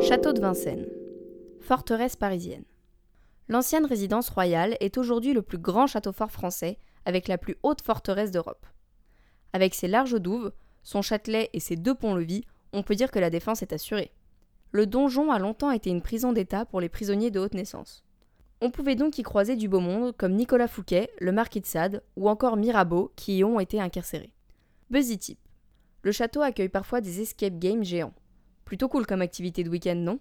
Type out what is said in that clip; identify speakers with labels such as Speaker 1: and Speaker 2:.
Speaker 1: Château de Vincennes. Forteresse parisienne. L'ancienne résidence royale est aujourd'hui le plus grand château fort français avec la plus haute forteresse d'Europe. Avec ses larges douves, son châtelet et ses deux ponts-levis, on peut dire que la défense est assurée. Le donjon a longtemps été une prison d'État pour les prisonniers de haute naissance. On pouvait donc y croiser du beau monde comme Nicolas Fouquet, le marquis de Sade ou encore Mirabeau qui y ont été incarcérés. Buzzy Tip. Le château accueille parfois des escape games géants. Plutôt cool comme activité de week-end, non?